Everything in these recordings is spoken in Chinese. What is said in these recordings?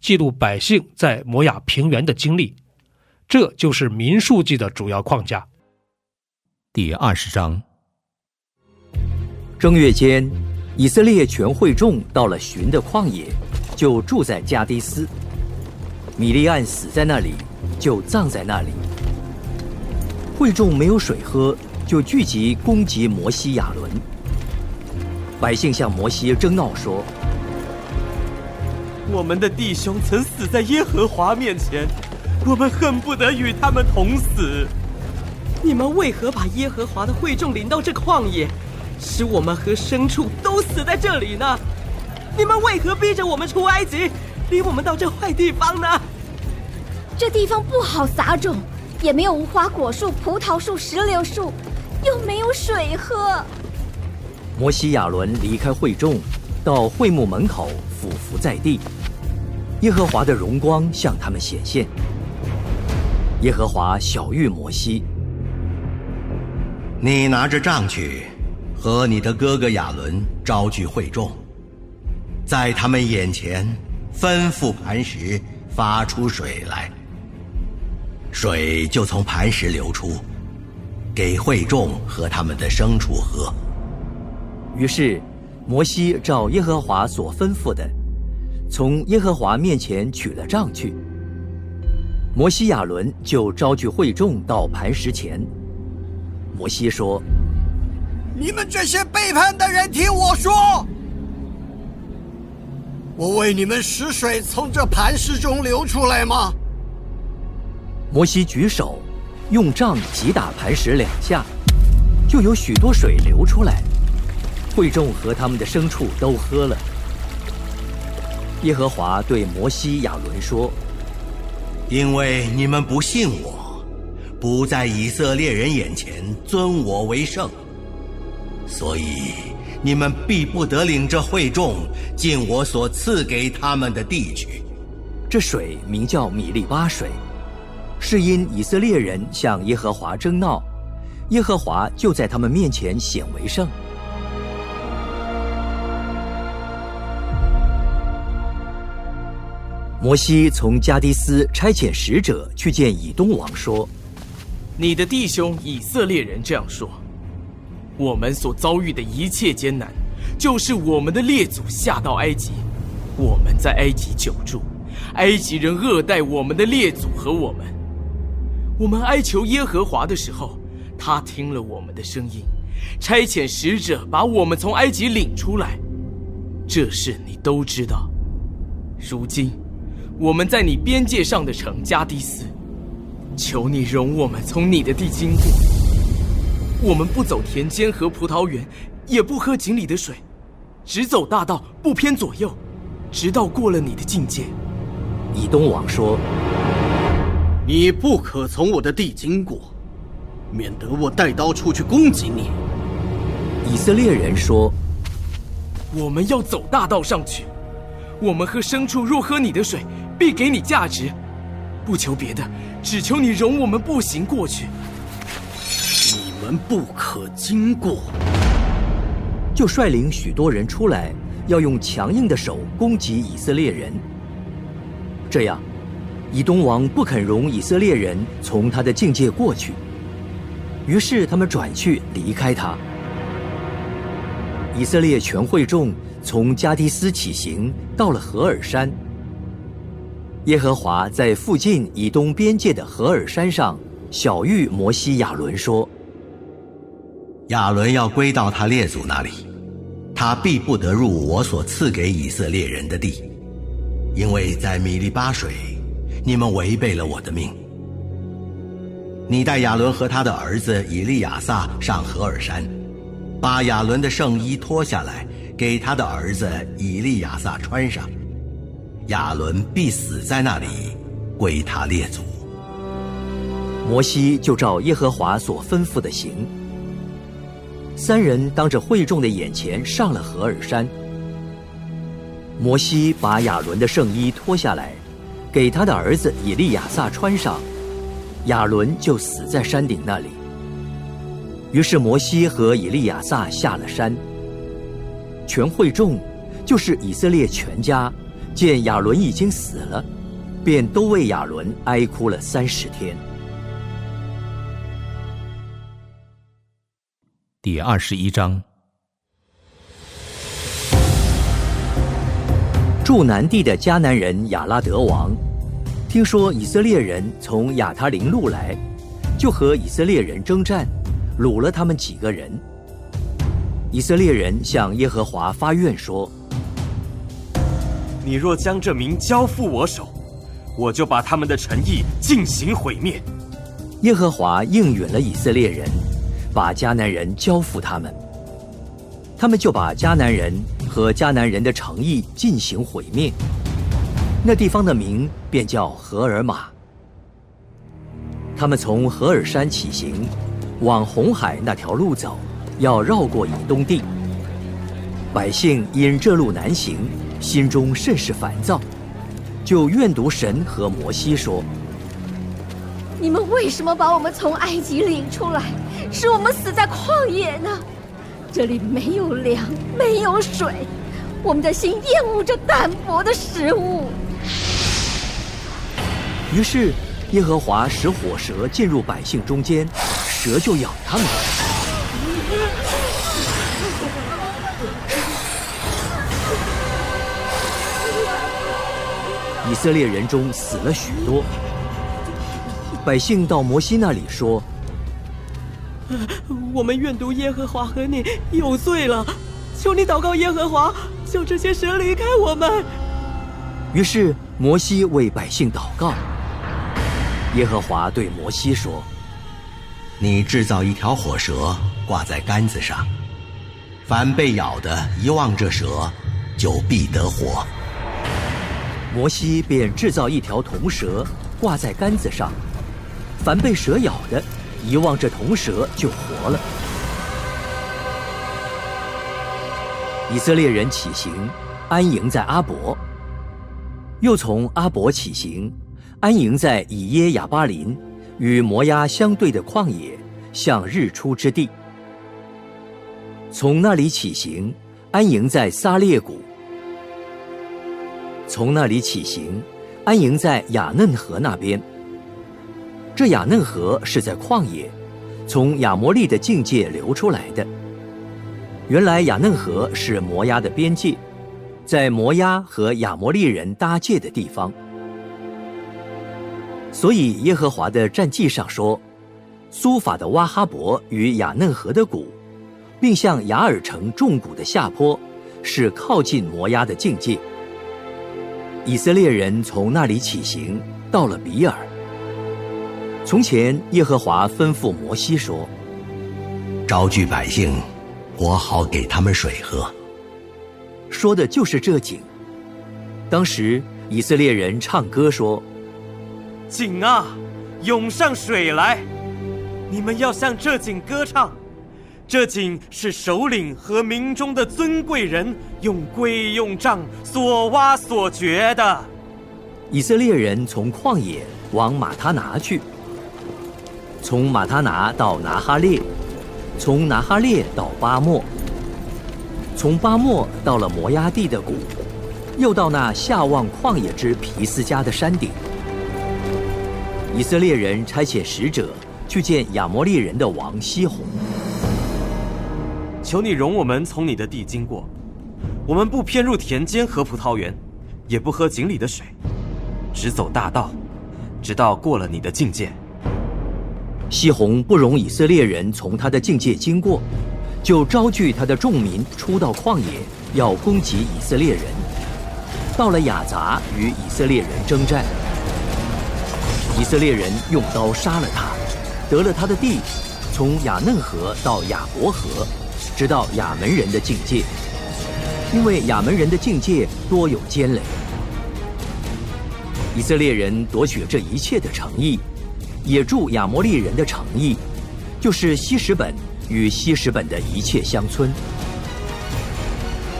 记录百姓在摩亚平原的经历，这就是民数记的主要框架。第二十章，正月间，以色列全会众到了寻的旷野，就住在加迪斯。米利暗死在那里，就葬在那里。会众没有水喝，就聚集攻击摩西亚伦。百姓向摩西争闹说。我们的弟兄曾死在耶和华面前，我们恨不得与他们同死。你们为何把耶和华的会众领到这旷野，使我们和牲畜都死在这里呢？你们为何逼着我们出埃及，领我们到这坏地方呢？这地方不好撒种，也没有无花果树、葡萄树、石榴树，又没有水喝。摩西亚伦离开会众，到会幕门口俯伏在地。耶和华的荣光向他们显现。耶和华小谕摩西：“你拿着杖去，和你的哥哥亚伦招聚会众，在他们眼前吩咐磐石发出水来，水就从磐石流出，给会众和他们的牲畜喝。”于是，摩西照耶和华所吩咐的。从耶和华面前取了杖去，摩西亚伦就招聚会众到磐石前。摩西说：“你们这些背叛的人，听我说，我为你们使水从这磐石中流出来吗？”摩西举手，用杖击打磐石两下，就有许多水流出来，会众和他们的牲畜都喝了。耶和华对摩西、亚伦说：“因为你们不信我，不在以色列人眼前尊我为圣，所以你们必不得领这会众进我所赐给他们的地去。这水名叫米利巴水，是因以色列人向耶和华争闹，耶和华就在他们面前显为圣。”摩西从加迪斯差遣使者去见以东王，说：“你的弟兄以色列人这样说：我们所遭遇的一切艰难，就是我们的列祖下到埃及，我们在埃及久住，埃及人恶待我们的列祖和我们。我们哀求耶和华的时候，他听了我们的声音，差遣使者把我们从埃及领出来。这事你都知道。如今。”我们在你边界上的城加迪斯，求你容我们从你的地经过。我们不走田间和葡萄园，也不喝井里的水，只走大道，不偏左右，直到过了你的境界。以东王说：“你不可从我的地经过，免得我带刀出去攻击你。”以色列人说：“我们要走大道上去。我们喝牲畜若喝你的水。”必给你价值，不求别的，只求你容我们步行过去。你们不可经过，就率领许多人出来，要用强硬的手攻击以色列人。这样，以东王不肯容以色列人从他的境界过去，于是他们转去离开他。以色列全会众从加迪斯起行，到了何尔山。耶和华在附近以东边界的何尔山上小谕摩西亚伦说：“亚伦要归到他列祖那里，他必不得入我所赐给以色列人的地，因为在米利巴水，你们违背了我的命。你带亚伦和他的儿子以利亚撒上何尔山，把亚伦的圣衣脱下来，给他的儿子以利亚撒穿上。”亚伦必死在那里，归他列祖。摩西就照耶和华所吩咐的行。三人当着会众的眼前上了何尔山。摩西把亚伦的圣衣脱下来，给他的儿子以利亚撒穿上，亚伦就死在山顶那里。于是摩西和以利亚撒下了山。全会众，就是以色列全家。见亚伦已经死了，便都为亚伦哀哭了三十天。第二十一章，住南地的迦南人亚拉德王，听说以色列人从亚他林路来，就和以色列人征战，掳了他们几个人。以色列人向耶和华发愿说。你若将这名交付我手，我就把他们的诚意进行毁灭。耶和华应允了以色列人，把迦南人交付他们，他们就把迦南人和迦南人的诚意进行毁灭。那地方的名便叫荷尔玛。他们从荷尔山起行，往红海那条路走，要绕过以东地。百姓因这路难行。心中甚是烦躁，就怨读神和摩西说：“你们为什么把我们从埃及领出来，使我们死在旷野呢？这里没有粮，没有水，我们的心厌恶这淡薄的食物。”于是，耶和华使火蛇进入百姓中间，蛇就咬他们。以色列人中死了许多，百姓到摩西那里说：“我们愿读耶和华和你有罪了，求你祷告耶和华，叫这些蛇离开我们。”于是摩西为百姓祷告。耶和华对摩西说：“你制造一条火蛇，挂在杆子上，凡被咬的，一望这蛇，就必得活。”摩西便制造一条铜蛇，挂在杆子上，凡被蛇咬的，一望这铜蛇就活了。以色列人起行，安营在阿伯；又从阿伯起行，安营在以耶亚巴林，与摩押相对的旷野，向日出之地。从那里起行，安营在撒列谷。从那里起行，安营在雅嫩河那边。这雅嫩河是在旷野，从亚摩利的境界流出来的。原来雅嫩河是摩押的边界，在摩押和亚摩利人搭界的地方。所以耶和华的战记上说，苏法的挖哈伯与雅嫩河的谷，并向雅尔城重谷的下坡，是靠近摩押的境界。以色列人从那里起行，到了比尔。从前，耶和华吩咐摩西说：“招聚百姓，我好给他们水喝。”说的就是这井。当时，以色列人唱歌说：“井啊，涌上水来！你们要向这井歌唱。”这井是首领和民中的尊贵人用贵用杖所挖所掘的。以色列人从旷野往马他拿去，从马他拿到拿哈列，从拿哈列到巴莫，从巴莫到了摩崖地的谷，又到那下望旷野之皮斯加的山顶。以色列人差遣使者去见亚摩利人的王西宏。求你容我们从你的地经过，我们不偏入田间和葡萄园，也不喝井里的水，只走大道，直到过了你的境界。西宏不容以色列人从他的境界经过，就招聚他的众民出到旷野，要攻击以色列人。到了雅杂，与以色列人征战。以色列人用刀杀了他，得了他的地，从雅嫩河到雅伯河，直到亚门人的境界。因为亚门人的境界多有尖垒。以色列人夺取这一切的诚意。也助亚摩利人的诚意，就是西什本与西什本的一切乡村。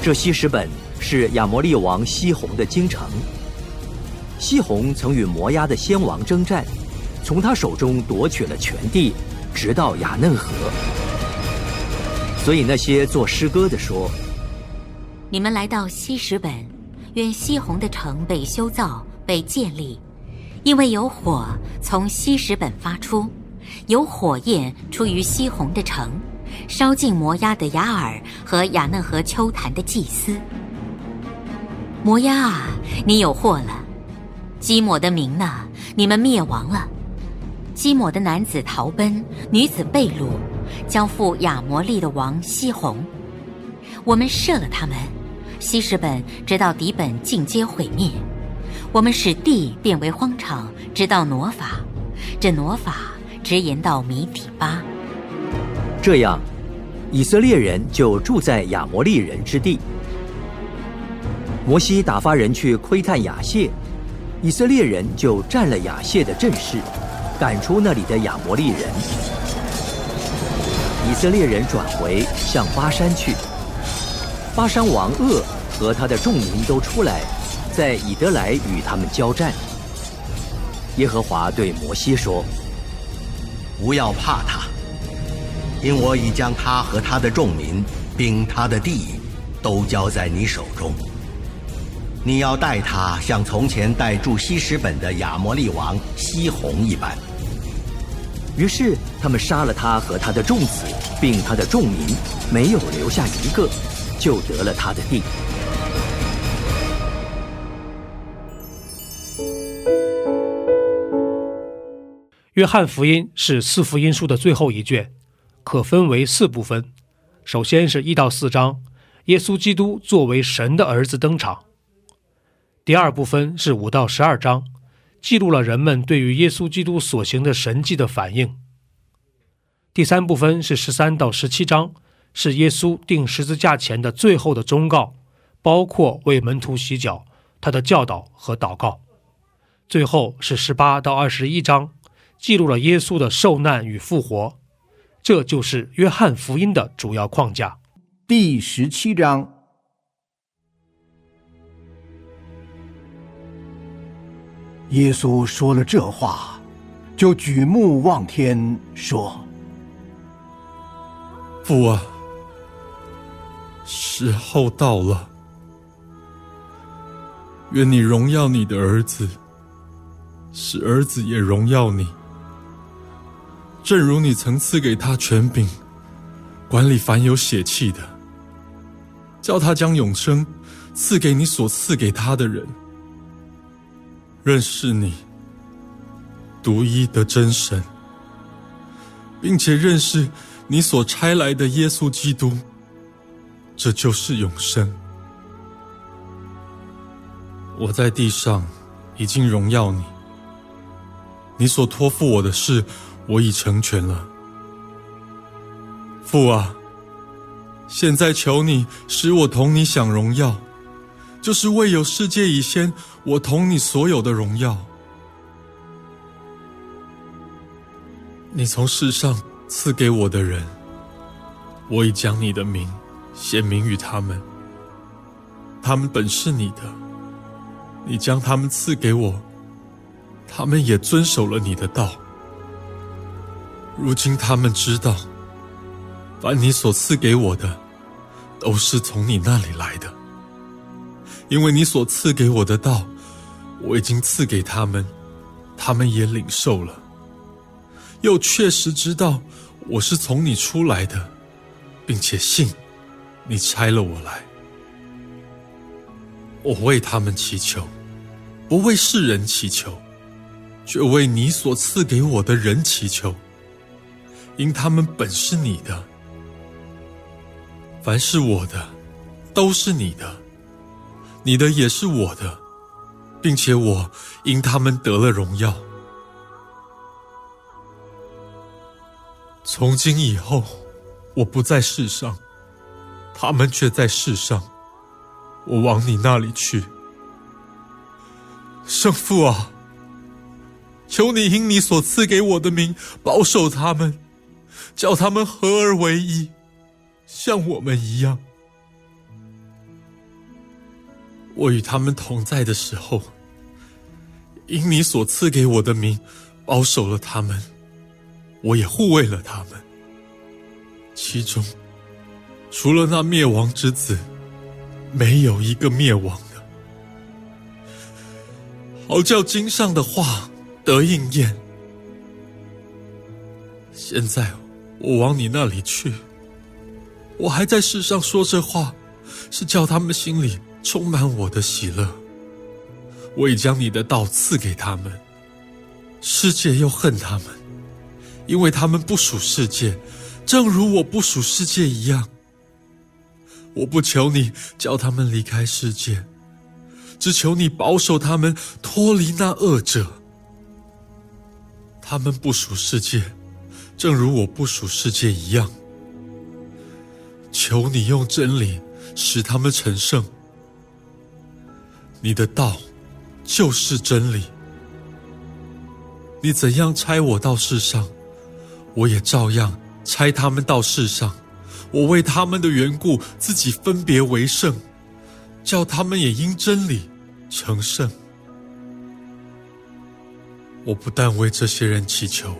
这西什本是亚摩利王西宏的京城。西宏曾与摩押的先王征战，从他手中夺取了全地，直到雅嫩河。所以那些做诗歌的说：“你们来到西什本，愿西红的城被修造、被建立。”因为有火从西什本发出，有火焰出于西红的城，烧尽摩押的雅尔和雅嫩河秋坛的祭司。摩押啊，你有祸了！基抹的民呢，你们灭亡了！基抹的男子逃奔，女子被掳，交付亚摩利的王西红。我们射了他们，西什本直到底本尽皆毁灭。我们使地变为荒场，直到挪法，这挪法直延到米底巴。这样，以色列人就住在亚摩利人之地。摩西打发人去窥探亚谢，以色列人就占了亚谢的阵势，赶出那里的亚摩利人。以色列人转回向巴山去，巴山王鄂和他的众民都出来。在以德来与他们交战，耶和华对摩西说：“不要怕他，因我已将他和他的众民，并他的地，都交在你手中。你要待他像从前待住西什本的亚摩利王西宏一般。”于是他们杀了他和他的众子，并他的众民，没有留下一个，就得了他的地。约翰福音是四福音书的最后一卷，可分为四部分。首先是一到四章，耶稣基督作为神的儿子登场。第二部分是五到十二章，记录了人们对于耶稣基督所行的神迹的反应。第三部分是十三到十七章，是耶稣定十字架前的最后的忠告，包括为门徒洗脚、他的教导和祷告。最后是十八到二十一章。记录了耶稣的受难与复活，这就是约翰福音的主要框架。第十七章，耶稣说了这话，就举目望天说：“父啊，时候到了，愿你荣耀你的儿子，使儿子也荣耀你。”正如你曾赐给他权柄，管理凡有血气的，叫他将永生赐给你所赐给他的人，认识你独一的真神，并且认识你所差来的耶稣基督，这就是永生。我在地上已经荣耀你，你所托付我的事。我已成全了，父啊！现在求你使我同你享荣耀，就是为有世界以先，我同你所有的荣耀。你从世上赐给我的人，我已将你的名显明于他们。他们本是你的，你将他们赐给我，他们也遵守了你的道。如今他们知道，凡你所赐给我的，都是从你那里来的。因为你所赐给我的道，我已经赐给他们，他们也领受了，又确实知道我是从你出来的，并且信你差了我来。我为他们祈求，不为世人祈求，却为你所赐给我的人祈求，因他们本是你的。凡是我的，都是你的；你的也是我的，并且我因他们得了荣耀。从今以后，我不在世上，他们却在世上。我往你那里去，圣父啊，求你因你所赐给我的名保守他们，叫他们合而为一。像我们一样，我与他们同在的时候，因你所赐给我的名，保守了他们，我也护卫了他们。其中，除了那灭亡之子，没有一个灭亡的，好叫经上的话得应验。现在，我往你那里去。我还在世上说这话，是叫他们心里充满我的喜乐。我已将你的道赐给他们，世界又恨他们，因为他们不属世界，正如我不属世界一样。我不求你叫他们离开世界，只求你保守他们脱离那恶者。他们不属世界，正如我不属世界一样。求你用真理使他们成圣。你的道就是真理。你怎样差我到世上，我也照样差他们到世上。我为他们的缘故，自己分别为圣，叫他们也因真理成圣。我不但为这些人祈求，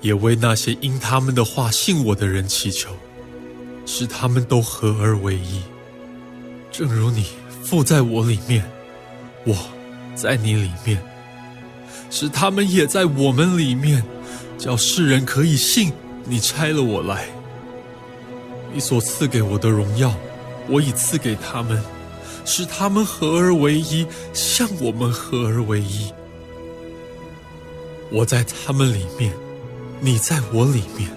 也为那些因他们的话信我的人祈求。使他们都合而为一，正如你附在我里面，我在你里面，使他们也在我们里面，叫世人可以信你差了我来。你所赐给我的荣耀，我已赐给他们，使他们合而为一，像我们合而为一。我在他们里面，你在我里面，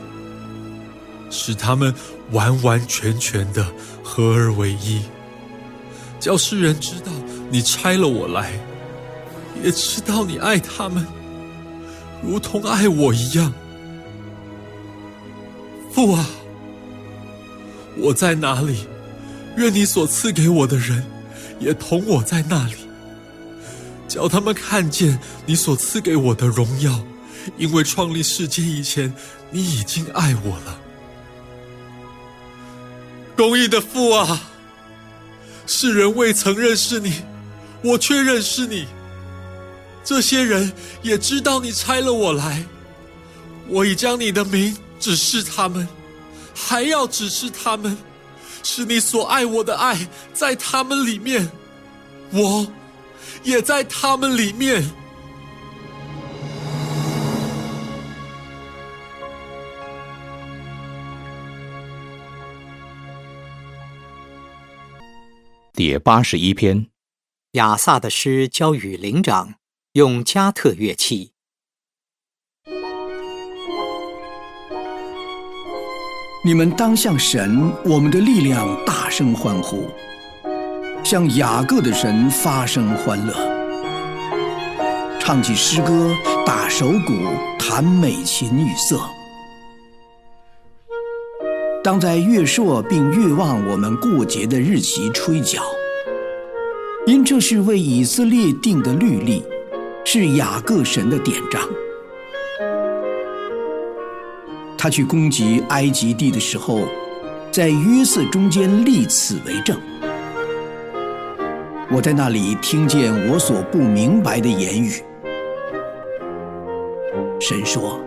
使他们。完完全全的合而为一，叫世人知道你差了我来，也知道你爱他们，如同爱我一样。父啊，我在哪里？愿你所赐给我的人也同我在那里，叫他们看见你所赐给我的荣耀，因为创立世界以前，你已经爱我了。公义的父啊，世人未曾认识你，我却认识你。这些人也知道你拆了我来，我已将你的名指示他们，还要指示他们，是你所爱我的爱在他们里面，我也在他们里面。第八十一篇，雅萨的诗交与灵长，用加特乐器。你们当向神，我们的力量，大声欢呼，向雅各的神发声欢乐，唱起诗歌，打手鼓，弹美琴与瑟。当在月朔并月望我们过节的日期吹角，因这是为以色列定的律例，是雅各神的典章。他去攻击埃及地的时候，在约瑟中间立此为证。我在那里听见我所不明白的言语。神说：“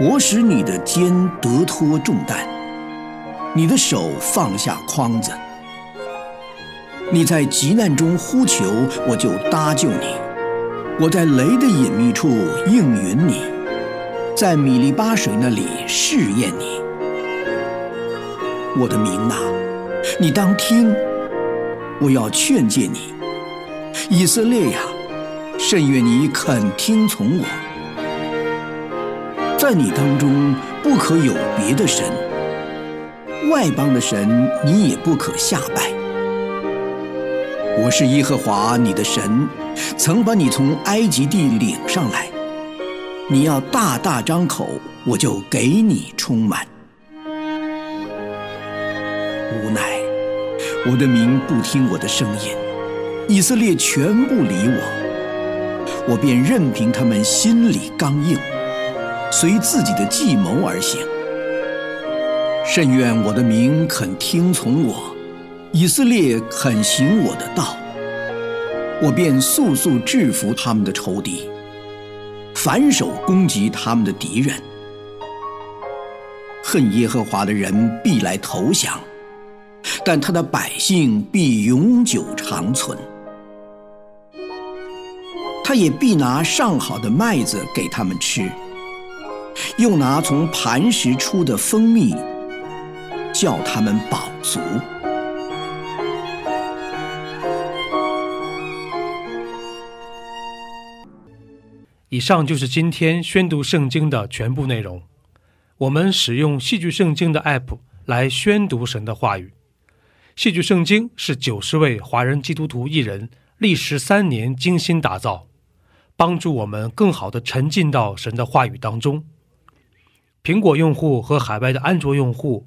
我使你的肩得脱重担。”你的手放下筐子，你在急难中呼求，我就搭救你；我在雷的隐秘处应允你，在米利巴水那里试验你。我的名呐，你当听，我要劝诫你，以色列呀，甚愿你肯听从我，在你当中不可有别的神，外邦的神你也不可下拜。我是耶和华你的神，曾把你从埃及地领上来。你要大大张口，我就给你充满。无奈，我的民不听我的声音，以色列全不理我，我便任凭他们心里刚硬，随自己的计谋而行。甚愿我的民肯听从我，以色列肯行我的道，我便速速制服他们的仇敌。反手攻击他们的敌人，恨耶和华的人必来投降，但他的百姓必永久长存。他也必拿上好的麦子给他们吃，又拿从磐石出的蜂蜜，叫他们饱足。以上就是今天宣读圣经的全部内容。我们使用戏剧圣经的 App 来宣读神的话语。戏剧圣经是九十位华人基督徒艺人历时三年精心打造，帮助我们更好的沉浸到神的话语当中。苹果用户和海外的安卓用户